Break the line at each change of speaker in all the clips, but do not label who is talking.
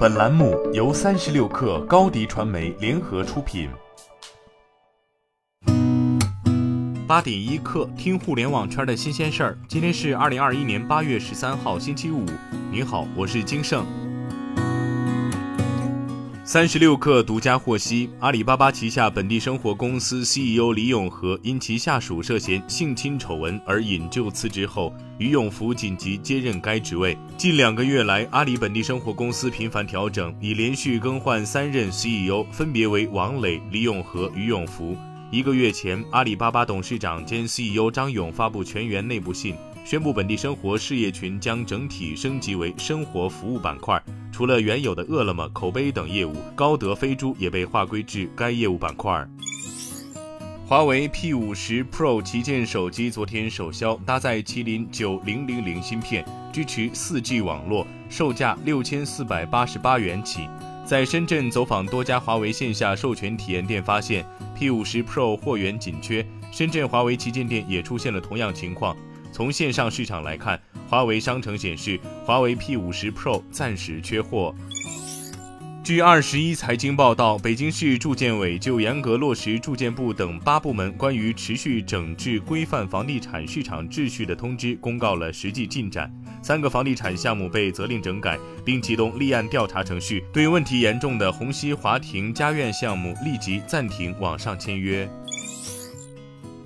本栏目由三十六氪高低传媒联合出品。
八点一刻，听互联网圈的新鲜事儿。今天是二零二一年八月十三号，星期五。您好，我是金盛。三十六氪独家获悉，阿里巴巴旗下本地生活公司 CEO 李永和因其下属涉嫌性侵丑闻而引咎辞职后，于永福紧急接任该职位。近两个月来，阿里本地生活公司频繁调整，已连续更换三任 CEO，分别为王磊、李永和、于永福。一个月前，阿里巴巴董事长兼 CEO 张勇发布全员内部信。宣布本地生活事业群将整体升级为生活服务板块，除了原有的饿了么、口碑等业务，高德飞猪也被划归至该业务板块。华为 P 五十 Pro 旗舰手机昨天首销，搭载麒麟九零零零芯片，支持四 G 网络，售价六千四百八十八元起。在深圳走访多家华为线下授权体验店，发现 P 五十 Pro 货源紧缺，深圳华为旗舰店也出现了同样情况。从线上市场来看，华为商城显示，华为 P 五十 Pro 暂时缺货。据二十一财经报道，北京市住建委就严格落实住建部等八部门关于持续整治规范房地产市场秩序的通知公告了实际进展。三个房地产项目被责令整改，并启动立案调查程序，对问题严重的虹溪华庭家苑项目立即暂停网上签约。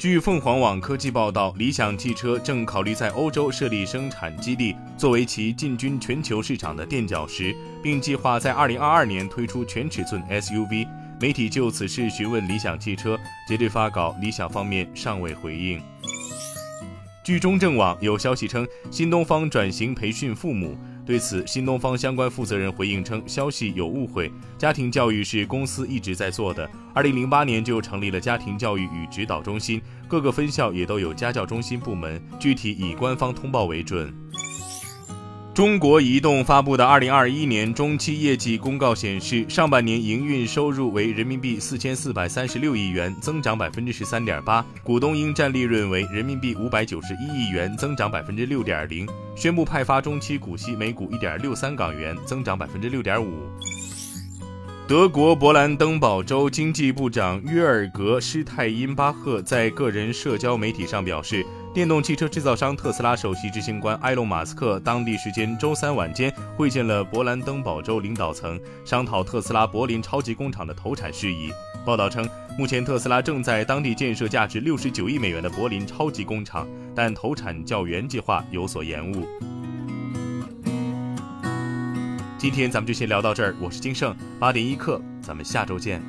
据凤凰网科技报道，理想汽车正考虑在欧洲设立生产基地，作为其进军全球市场的垫脚石，并计划在2022年推出全尺寸 SUV。媒体就此事询问理想汽车，截至发稿，理想方面尚未回应。据中证网有消息称，新东方转型培训父母。对此，新东方相关负责人回应称，消息有误会，家庭教育是公司一直在做的。二零零八年就成立了家庭教育与指导中心，各个分校也都有家教中心部门，具体以官方通报为准。中国移动发布的二零二一年中期业绩公告显示，上半年营运收入为人民币四千四百三十六亿元，增长百分之十三点八；股东应占利润为人民币五百九十一亿元，增长百分之六点零。宣布派发中期股息每股一点六三港元，增长百分之六点五。德国勃兰登堡州经济部长约尔格施泰因巴赫在个人社交媒体上表示。电动汽车制造商特斯拉首席执行官埃隆·马斯克当地时间周三晚间会见了勃兰登堡州领导层，商讨特斯拉柏林超级工厂的投产事宜。报道称，目前特斯拉正在当地建设价值六十九亿美元的柏林超级工厂，但投产较原计划有所延误。今天咱们就先聊到这儿，我是金盛，八点一刻，咱们下周见。